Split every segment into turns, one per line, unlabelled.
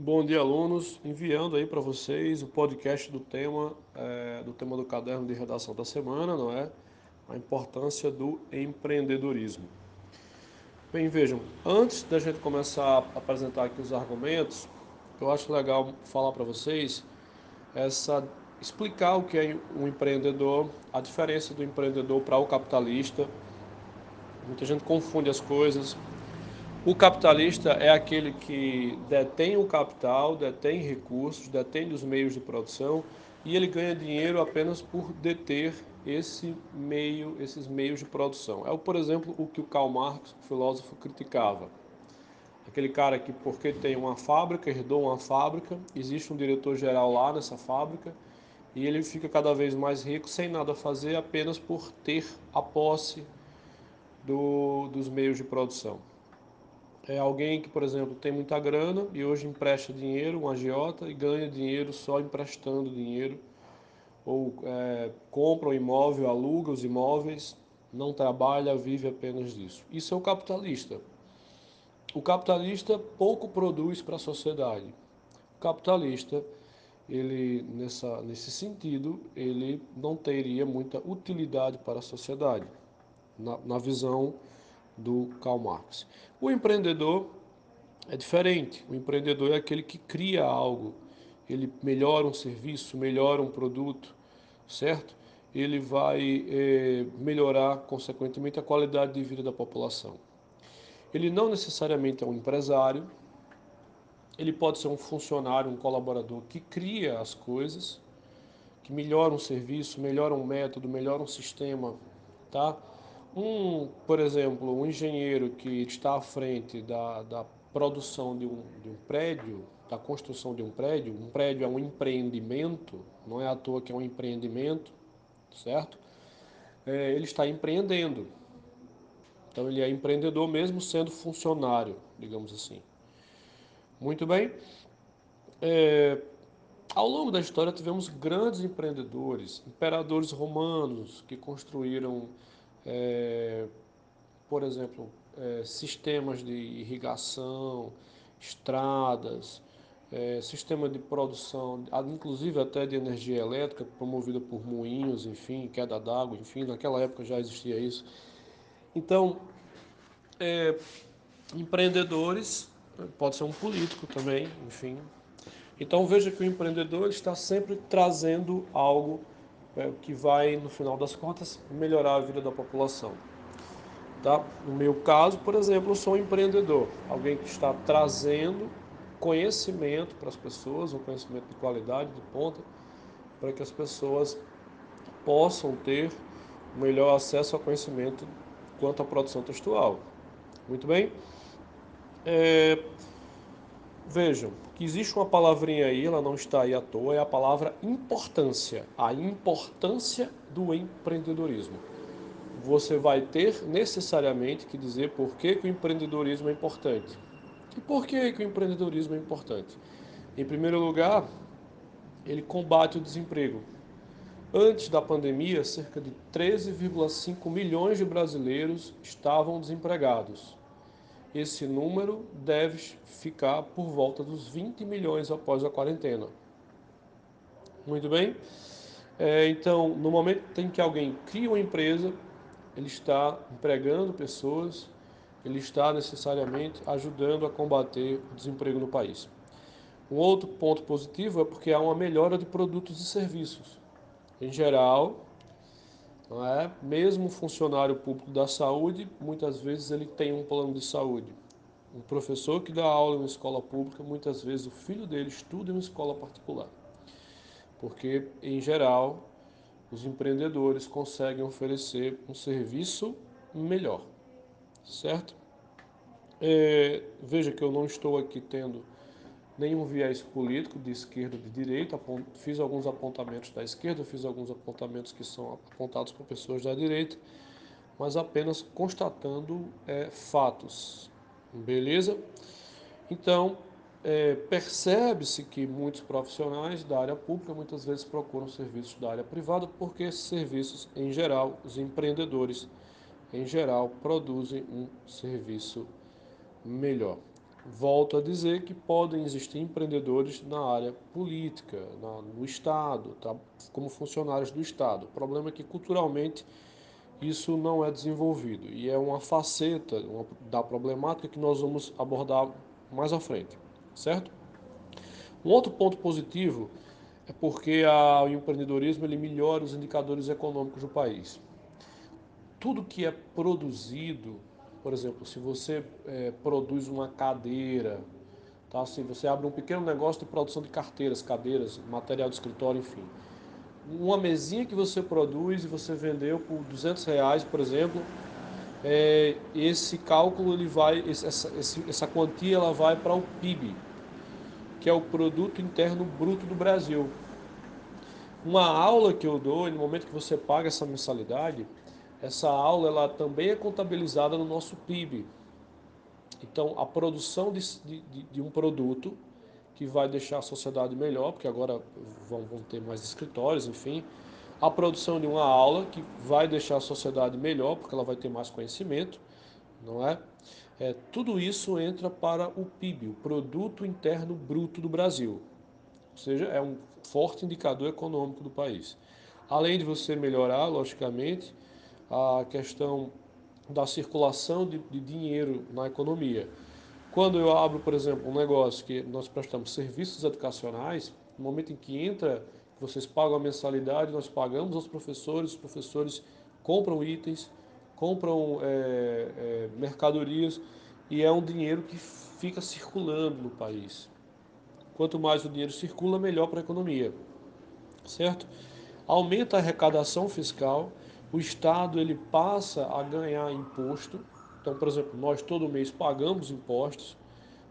Bom dia, alunos. Enviando aí para vocês o podcast do tema, é, do tema do caderno de redação da semana, não é? A importância do empreendedorismo. Bem, vejam, antes da gente começar a apresentar aqui os argumentos, eu acho legal falar para vocês essa explicar o que é um empreendedor, a diferença do empreendedor para o capitalista. Muita gente confunde as coisas, o capitalista é aquele que detém o capital, detém recursos, detém os meios de produção e ele ganha dinheiro apenas por deter esse meio, esses meios de produção. É, por exemplo, o que o Karl Marx, o filósofo, criticava. Aquele cara que, porque tem uma fábrica, herdou uma fábrica, existe um diretor-geral lá nessa fábrica e ele fica cada vez mais rico sem nada fazer, apenas por ter a posse do, dos meios de produção é alguém que, por exemplo, tem muita grana e hoje empresta dinheiro, um agiota, e ganha dinheiro só emprestando dinheiro, ou é, compra um imóvel, aluga os imóveis, não trabalha, vive apenas disso. Isso é o capitalista. O capitalista pouco produz para a sociedade. O capitalista, ele nessa, nesse sentido, ele não teria muita utilidade para a sociedade, na, na visão do Karl Marx. O empreendedor é diferente. O empreendedor é aquele que cria algo, ele melhora um serviço, melhora um produto, certo? Ele vai é, melhorar, consequentemente, a qualidade de vida da população. Ele não necessariamente é um empresário, ele pode ser um funcionário, um colaborador que cria as coisas, que melhora um serviço, melhora um método, melhora um sistema, tá? Um, por exemplo, um engenheiro que está à frente da, da produção de um, de um prédio, da construção de um prédio, um prédio é um empreendimento, não é à toa que é um empreendimento, certo? É, ele está empreendendo. Então ele é empreendedor mesmo sendo funcionário, digamos assim. Muito bem. É, ao longo da história tivemos grandes empreendedores, imperadores romanos que construíram é, por exemplo, é, sistemas de irrigação, estradas, é, sistema de produção, inclusive até de energia elétrica, promovida por moinhos, enfim, queda d'água, enfim, naquela época já existia isso. Então, é, empreendedores, pode ser um político também, enfim. Então veja que o empreendedor está sempre trazendo algo é, que vai, no final das contas, melhorar a vida da população. Tá? No meu caso, por exemplo, eu sou um empreendedor, alguém que está trazendo conhecimento para as pessoas, um conhecimento de qualidade, de ponta, para que as pessoas possam ter melhor acesso ao conhecimento quanto à produção textual. Muito bem? É, vejam, que existe uma palavrinha aí, ela não está aí à toa, é a palavra importância. A importância do empreendedorismo. Você vai ter necessariamente que dizer por que, que o empreendedorismo é importante. E por que, que o empreendedorismo é importante? Em primeiro lugar, ele combate o desemprego. Antes da pandemia, cerca de 13,5 milhões de brasileiros estavam desempregados esse número deve ficar por volta dos 20 milhões após a quarentena. Muito bem? É, então, no momento em que alguém cria uma empresa, ele está empregando pessoas, ele está necessariamente ajudando a combater o desemprego no país. Um outro ponto positivo é porque há uma melhora de produtos e serviços. Em geral, não é? Mesmo um funcionário público da saúde, muitas vezes ele tem um plano de saúde. Um professor que dá aula em uma escola pública, muitas vezes o filho dele estuda em uma escola particular. Porque, em geral, os empreendedores conseguem oferecer um serviço melhor, certo? É, veja que eu não estou aqui tendo nenhum viés político de esquerda ou de direita. Fiz alguns apontamentos da esquerda, fiz alguns apontamentos que são apontados por pessoas da direita, mas apenas constatando é, fatos. Beleza? Então, é, percebe-se que muitos profissionais da área pública muitas vezes procuram serviços da área privada porque esses serviços, em geral, os empreendedores, em geral, produzem um serviço melhor. Volto a dizer que podem existir empreendedores na área política, na, no Estado, tá? como funcionários do Estado. O problema é que culturalmente isso não é desenvolvido e é uma faceta uma, da problemática que nós vamos abordar mais à frente, certo? Um outro ponto positivo é porque a, o empreendedorismo ele melhora os indicadores econômicos do país. Tudo que é produzido, por exemplo, se você é, produz uma cadeira, tá? se você abre um pequeno negócio de produção de carteiras, cadeiras, material de escritório, enfim. Uma mesinha que você produz e você vendeu por 200 reais, por exemplo, é, esse cálculo ele vai, essa, essa quantia ela vai para o PIB, que é o Produto Interno Bruto do Brasil. Uma aula que eu dou, no momento que você paga essa mensalidade, essa aula ela também é contabilizada no nosso PIB. Então, a produção de, de, de um produto que vai deixar a sociedade melhor, porque agora vão, vão ter mais escritórios, enfim. A produção de uma aula que vai deixar a sociedade melhor, porque ela vai ter mais conhecimento, não é? É, tudo isso entra para o PIB, o Produto Interno Bruto do Brasil. Ou seja, é um forte indicador econômico do país. Além de você melhorar, logicamente, a questão da circulação de, de dinheiro na economia. Quando eu abro, por exemplo, um negócio que nós prestamos serviços educacionais, no momento em que entra, vocês pagam a mensalidade, nós pagamos aos professores, os professores compram itens, compram é, é, mercadorias e é um dinheiro que fica circulando no país. Quanto mais o dinheiro circula, melhor para a economia, certo? Aumenta a arrecadação fiscal, o Estado ele passa a ganhar imposto. Então, por exemplo, nós todo mês pagamos impostos,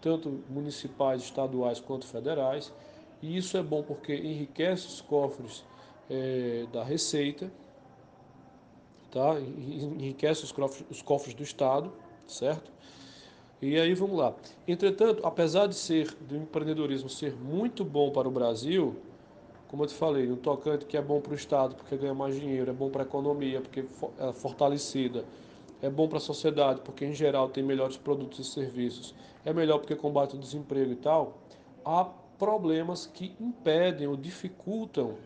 tanto municipais, estaduais quanto federais, e isso é bom porque enriquece os cofres é, da Receita, tá? enriquece os cofres, os cofres do Estado, certo? E aí vamos lá. Entretanto, apesar de ser do empreendedorismo ser muito bom para o Brasil, como eu te falei, no tocante que é bom para o Estado porque ganha mais dinheiro, é bom para a economia porque é fortalecida, é bom para a sociedade porque em geral tem melhores produtos e serviços, é melhor porque combate o desemprego e tal, há problemas que impedem ou dificultam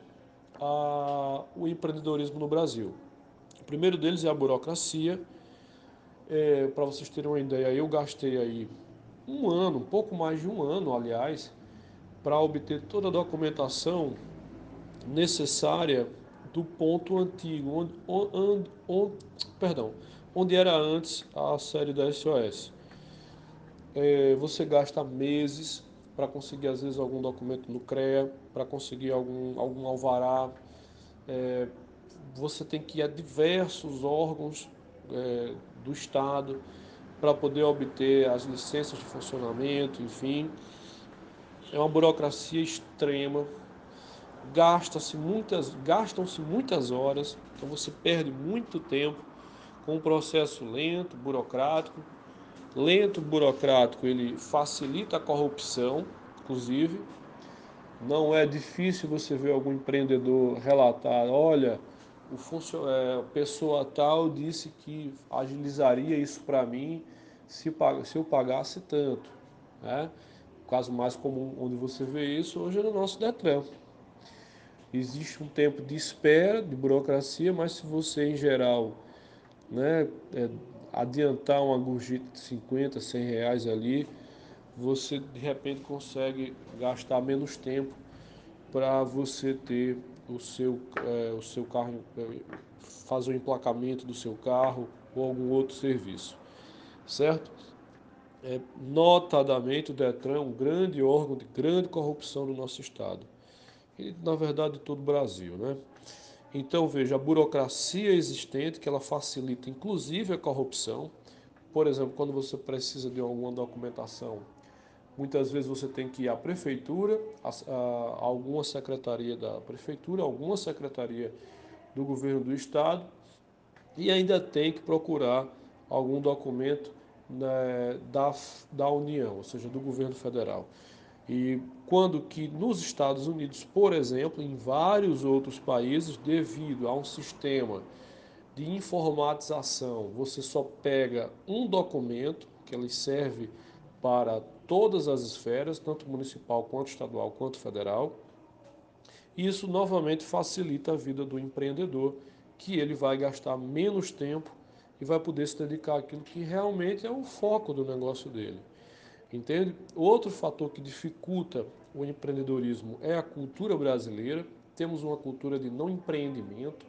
a, o empreendedorismo no Brasil. O primeiro deles é a burocracia. É, Para vocês terem uma ideia, eu gastei aí um ano, um pouco mais de um ano, aliás, para obter toda a documentação necessária do ponto antigo, onde, onde, onde, perdão, onde era antes a série da SOS. É, você gasta meses para conseguir às vezes algum documento no CREA, para conseguir algum, algum alvará. É, você tem que ir a diversos órgãos é, do Estado para poder obter as licenças de funcionamento, enfim. É uma burocracia extrema. Gasta-se muitas, gastam-se muitas horas, então você perde muito tempo com um processo lento, burocrático. Lento, burocrático, ele facilita a corrupção, inclusive. Não é difícil você ver algum empreendedor relatar, olha, o funcio... É, pessoa tal disse que agilizaria isso para mim se, se eu pagasse tanto. Né? O caso mais comum onde você vê isso hoje é no nosso Detran. Existe um tempo de espera, de burocracia, mas se você, em geral, né, é, adiantar uma gorjeta de 50, 100 reais ali, você de repente consegue gastar menos tempo para você ter o seu, é, o seu carro, é, fazer o emplacamento do seu carro ou algum outro serviço, certo? É, notadamente o Detran é um grande órgão de grande corrupção no nosso estado e na verdade de todo o Brasil, né? Então veja a burocracia existente que ela facilita inclusive a corrupção. Por exemplo, quando você precisa de alguma documentação Muitas vezes você tem que ir à prefeitura, a, a, a alguma secretaria da prefeitura, alguma secretaria do governo do estado e ainda tem que procurar algum documento né, da, da União, ou seja, do governo federal. E quando que nos Estados Unidos, por exemplo, em vários outros países, devido a um sistema de informatização, você só pega um documento que ele serve para todas as esferas, tanto municipal quanto estadual quanto federal. Isso novamente facilita a vida do empreendedor, que ele vai gastar menos tempo e vai poder se dedicar àquilo que realmente é o foco do negócio dele. Entende? Outro fator que dificulta o empreendedorismo é a cultura brasileira. Temos uma cultura de não empreendimento.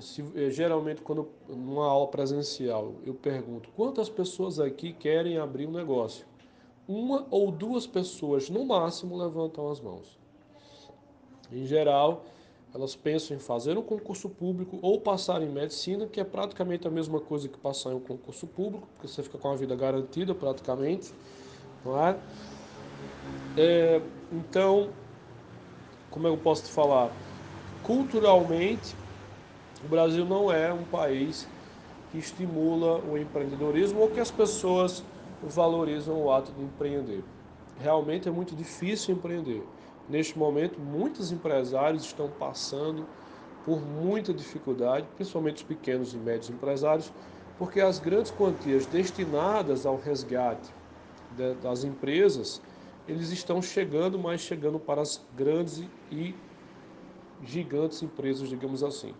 Se, eh, geralmente, quando numa aula presencial eu pergunto quantas pessoas aqui querem abrir um negócio, uma ou duas pessoas no máximo levantam as mãos. Em geral, elas pensam em fazer um concurso público ou passar em medicina, que é praticamente a mesma coisa que passar em um concurso público, porque você fica com a vida garantida praticamente, não é? é então, como eu posso te falar? Culturalmente, o Brasil não é um país que estimula o empreendedorismo ou que as pessoas valorizam o ato de empreender. Realmente é muito difícil empreender. Neste momento, muitos empresários estão passando por muita dificuldade, principalmente os pequenos e médios empresários, porque as grandes quantias destinadas ao resgate das empresas, eles estão chegando, mas chegando para as grandes e gigantes empresas, digamos assim.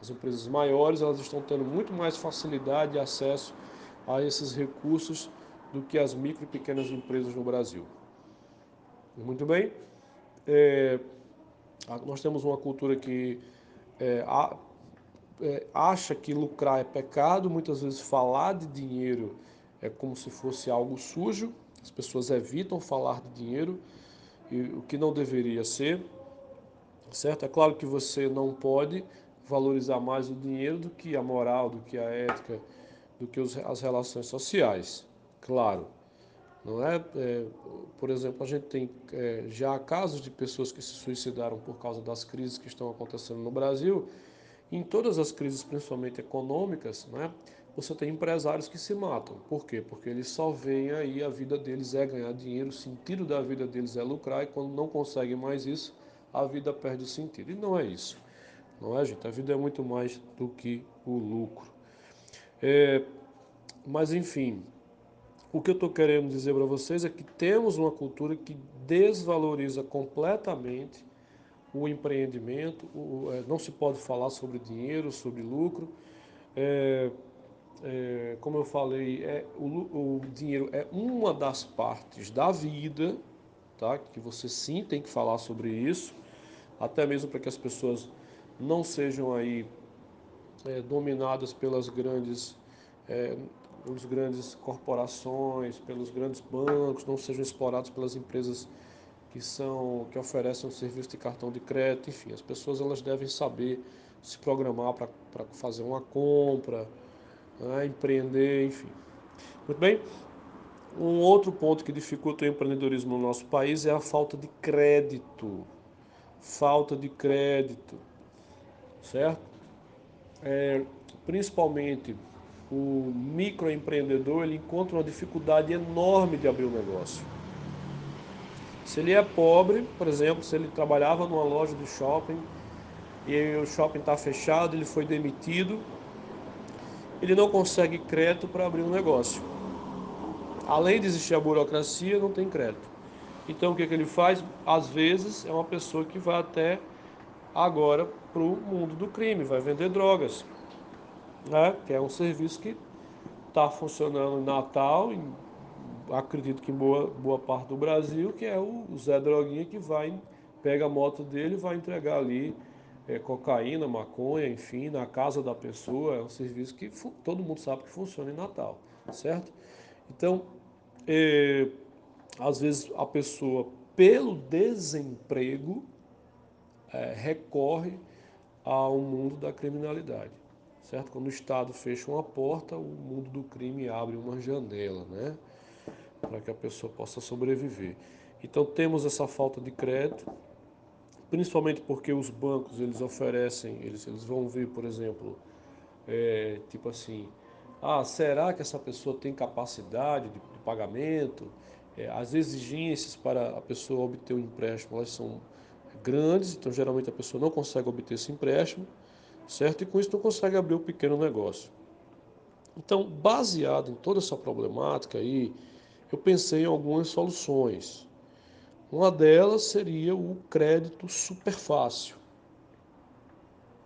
As empresas maiores, elas estão tendo muito mais facilidade de acesso a esses recursos do que as micro e pequenas empresas no Brasil. Muito bem? É, nós temos uma cultura que é, a, é, acha que lucrar é pecado, muitas vezes falar de dinheiro é como se fosse algo sujo, as pessoas evitam falar de dinheiro, e, o que não deveria ser, certo? É claro que você não pode valorizar mais o dinheiro do que a moral, do que a ética, do que os, as relações sociais, claro. Não é? é por exemplo, a gente tem é, já casos de pessoas que se suicidaram por causa das crises que estão acontecendo no Brasil. Em todas as crises, principalmente econômicas, né, você tem empresários que se matam. Por quê? Porque eles só veem aí a vida deles é ganhar dinheiro, o sentido da vida deles é lucrar, e quando não conseguem mais isso, a vida perde o sentido. E não é isso. Não é, gente? A vida é muito mais do que o lucro. É, mas, enfim, o que eu estou querendo dizer para vocês é que temos uma cultura que desvaloriza completamente o empreendimento, o, é, não se pode falar sobre dinheiro, sobre lucro. É, é, como eu falei, é, o, o, dinheiro é uma das partes da vida, tá? que você sim tem que falar sobre isso, até mesmo para que as pessoas não sejam aí é, dominadas pelas grandes é, pelas grandes corporações, pelos grandes bancos, não sejam explorados pelas empresas que são que oferecem um serviço de cartão de crédito, enfim, as pessoas elas devem saber se programar para fazer uma compra, né, empreender, enfim. Muito bem. Um outro ponto que dificulta o empreendedorismo no nosso país é a falta de crédito. Falta de crédito, certo? É, principalmente o microempreendedor ele encontra uma dificuldade enorme de abrir um negócio. Se ele é pobre, por exemplo, se ele trabalhava numa loja de shopping e o shopping está fechado, ele foi demitido, ele não consegue crédito para abrir um negócio. Além de existir a burocracia, não tem crédito. Então o que, que ele faz? Às vezes é uma pessoa que vai até agora para o mundo do crime, vai vender drogas né? que é um serviço que está funcionando em Natal, em, acredito que em boa, boa parte do Brasil, que é o, Zé Droguinha que vai, pega a moto dele e vai entregar ali é, cocaína, maconha, enfim, na casa da pessoa. É um serviço que todo mundo sabe que funciona em Natal, certo? Então, é, às vezes a pessoa, pelo desemprego, é, recorre ao mundo da criminalidade certo? Quando o Estado fecha uma porta, o mundo do crime abre uma janela, né? Para que a pessoa possa sobreviver. Então temos essa falta de crédito, principalmente porque os bancos eles oferecem, eles, eles vão ver, por exemplo, é, tipo assim, ah, será que essa pessoa tem capacidade de, de pagamento? É, as exigências para a pessoa obter um empréstimo elas são grandes, então geralmente a pessoa não consegue obter esse empréstimo certo? E com isso não consegue abrir um pequeno negócio. Então, baseado em toda essa problemática aí, eu pensei em algumas soluções. Uma delas seria o crédito super fácil.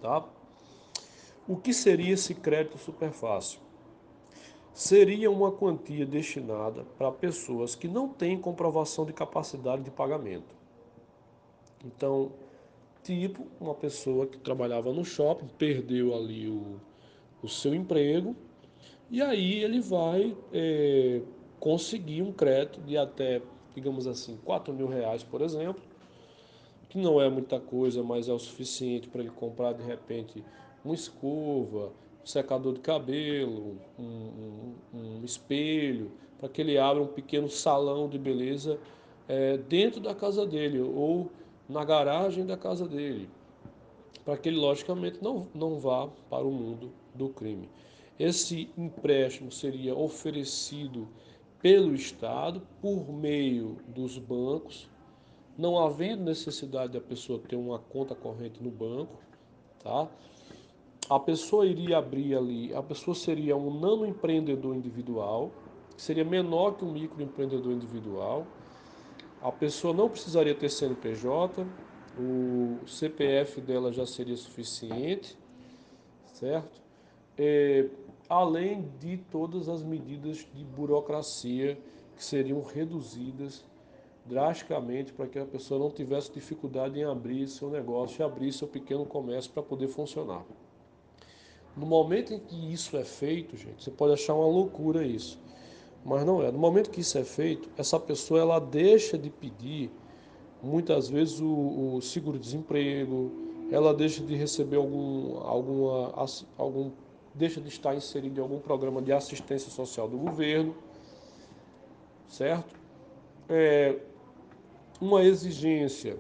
Tá? O que seria esse crédito super fácil? Seria uma quantia destinada para pessoas que não têm comprovação de capacidade de pagamento. Então, tipo, uma pessoa que trabalhava no shopping, perdeu ali o, o seu emprego, e aí ele vai é, conseguir um crédito de até, digamos assim, 4 mil reais, por exemplo, que não é muita coisa, mas é o suficiente para ele comprar de repente uma escova, um secador de cabelo, um, um, um espelho, para que ele abra um pequeno salão de beleza é, dentro da casa dele ou na garagem da casa dele, para que ele logicamente não, não vá para o mundo do crime. Esse empréstimo seria oferecido pelo Estado por meio dos bancos, não havendo necessidade da pessoa ter uma conta corrente no banco, tá? A pessoa iria abrir ali, a pessoa seria um nano empreendedor individual, que seria menor que um microempreendedor individual. A pessoa não precisaria ter CNPJ, o CPF dela já seria suficiente, certo? É, além de todas as medidas de burocracia que seriam reduzidas drasticamente para que a pessoa não tivesse dificuldade em abrir seu negócio abrir seu pequeno comércio para poder funcionar. No momento em que isso é feito, gente, você pode achar uma loucura isso, mas não é. No momento que isso é feito, essa pessoa ela deixa de pedir muitas vezes o, o seguro-desemprego, ela deixa de receber algum, alguma, algum deixa de estar inserido em algum programa de assistência social do governo, certo? É, uma exigência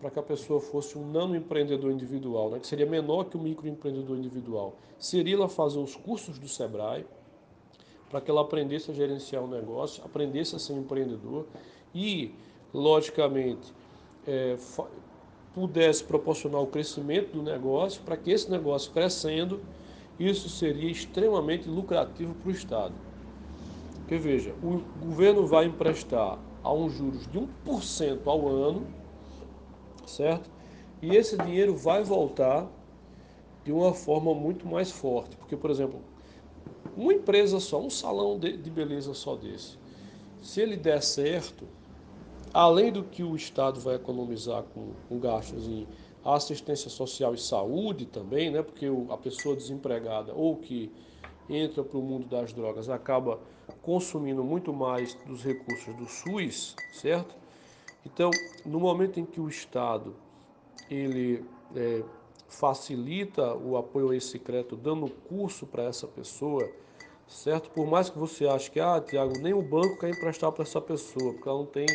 para que a pessoa fosse um nano empreendedor individual, né, que seria menor que o microempreendedor individual, seria ela fazer os cursos do Sebrae, para que ela aprendesse a gerenciar um negócio, aprendesse a ser empreendedor e, logicamente, é, pudesse proporcionar o crescimento do negócio, para que esse negócio crescendo isso seria extremamente lucrativo para o Estado. Porque veja, o governo vai emprestar a um juros de 1% ao ano, certo? E esse dinheiro vai voltar de uma forma muito mais forte. Porque, por exemplo, uma empresa só, um salão de, de beleza só desse, se ele der certo, além do que o Estado vai economizar com, com gastos em assistência social e saúde também, né? Porque a pessoa desempregada ou que entra para o mundo das drogas acaba consumindo muito mais dos recursos do SUS, certo? Então, no momento em que o Estado ele é, facilita o apoio a dando curso para essa pessoa, certo? Por mais que você ache que, ah, Tiago, nem o banco quer emprestar para essa pessoa, porque ela não tem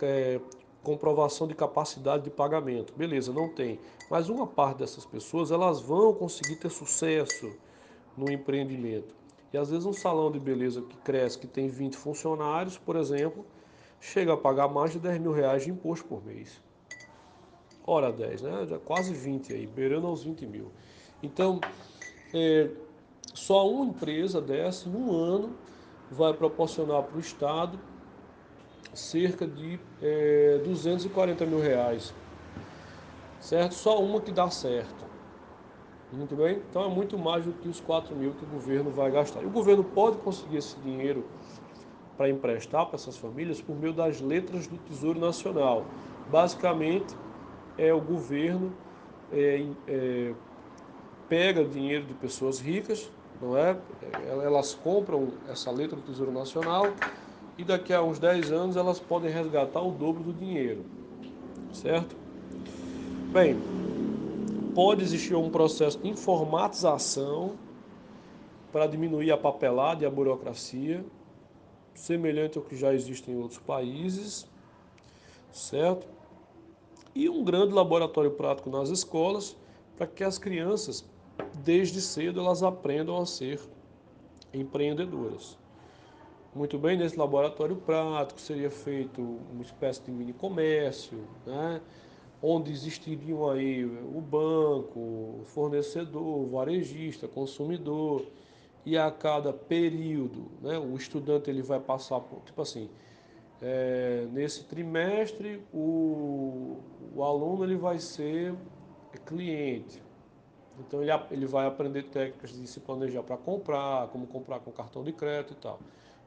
é, comprovação de capacidade de pagamento. Beleza, não tem. Mas uma parte dessas pessoas, elas vão conseguir ter sucesso no empreendimento. E às vezes um salão de beleza que cresce, que tem 20 funcionários, por exemplo, chega a pagar mais de 10 mil reais de imposto por mês. Ora 10, né? Já quase 20 aí, beirando aos 20 mil. Então, é, só uma empresa dessa, em um ano, vai proporcionar para o Estado cerca de é, 240 mil reais. Certo? Só uma que dá certo. Muito bem? Então é muito mais do que os 4 mil que o governo vai gastar. E o governo pode conseguir esse dinheiro para emprestar para essas famílias por meio das letras do Tesouro Nacional. Basicamente, é o governo é, é, pega dinheiro de pessoas ricas, não é? Elas compram essa letra do Tesouro Nacional e daqui a uns 10 anos elas podem resgatar o dobro do dinheiro, certo? Bem, pode existir um processo de informatização para diminuir a papelada e a burocracia, semelhante ao que já existe em outros países, certo? E um grande laboratório prático nas escolas para que as crianças, desde cedo, elas aprendam a ser empreendedoras. Muito bem, nesse laboratório prático seria feito uma espécie de mini comércio, né? onde existiriam aí o banco, o fornecedor, o varejista, consumidor, e a cada período, né, o estudante ele vai passar por, tipo assim, é, nesse trimestre o, o aluno ele vai ser cliente, então ele, ele vai aprender técnicas de se planejar para comprar, como comprar com cartão de crédito e tal.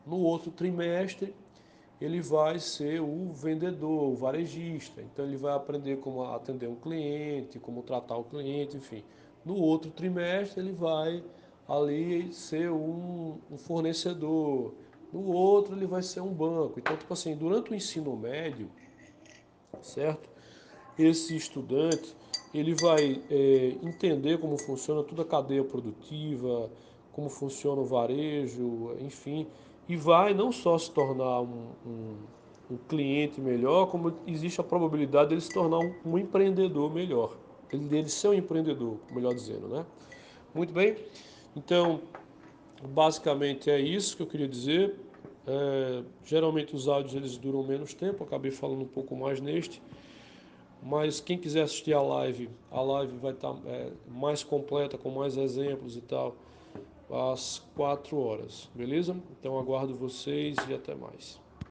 No outro trimestre ele vai ser o vendedor, o varejista. Então ele vai aprender como atender um cliente, como tratar o cliente, enfim. No outro trimestre ele vai ali ser um, um fornecedor. No outro ele vai ser um banco. Então, tipo assim, durante o ensino médio, certo? Esse estudante ele vai é, entender como funciona toda a cadeia produtiva, como funciona o varejo, enfim, e vai não só se tornar um, um, um cliente melhor, como existe a probabilidade dele se tornar um, um empreendedor melhor, ele dele ser um empreendedor, melhor dizendo, né? Muito bem, então basicamente é isso que eu queria dizer. É, geralmente os áudios eles duram menos tempo, acabei falando um pouco mais neste. Mas quem quiser assistir a live, a live vai estar é, mais completa, com mais exemplos e tal, às 4 horas, beleza? Então aguardo vocês e até mais.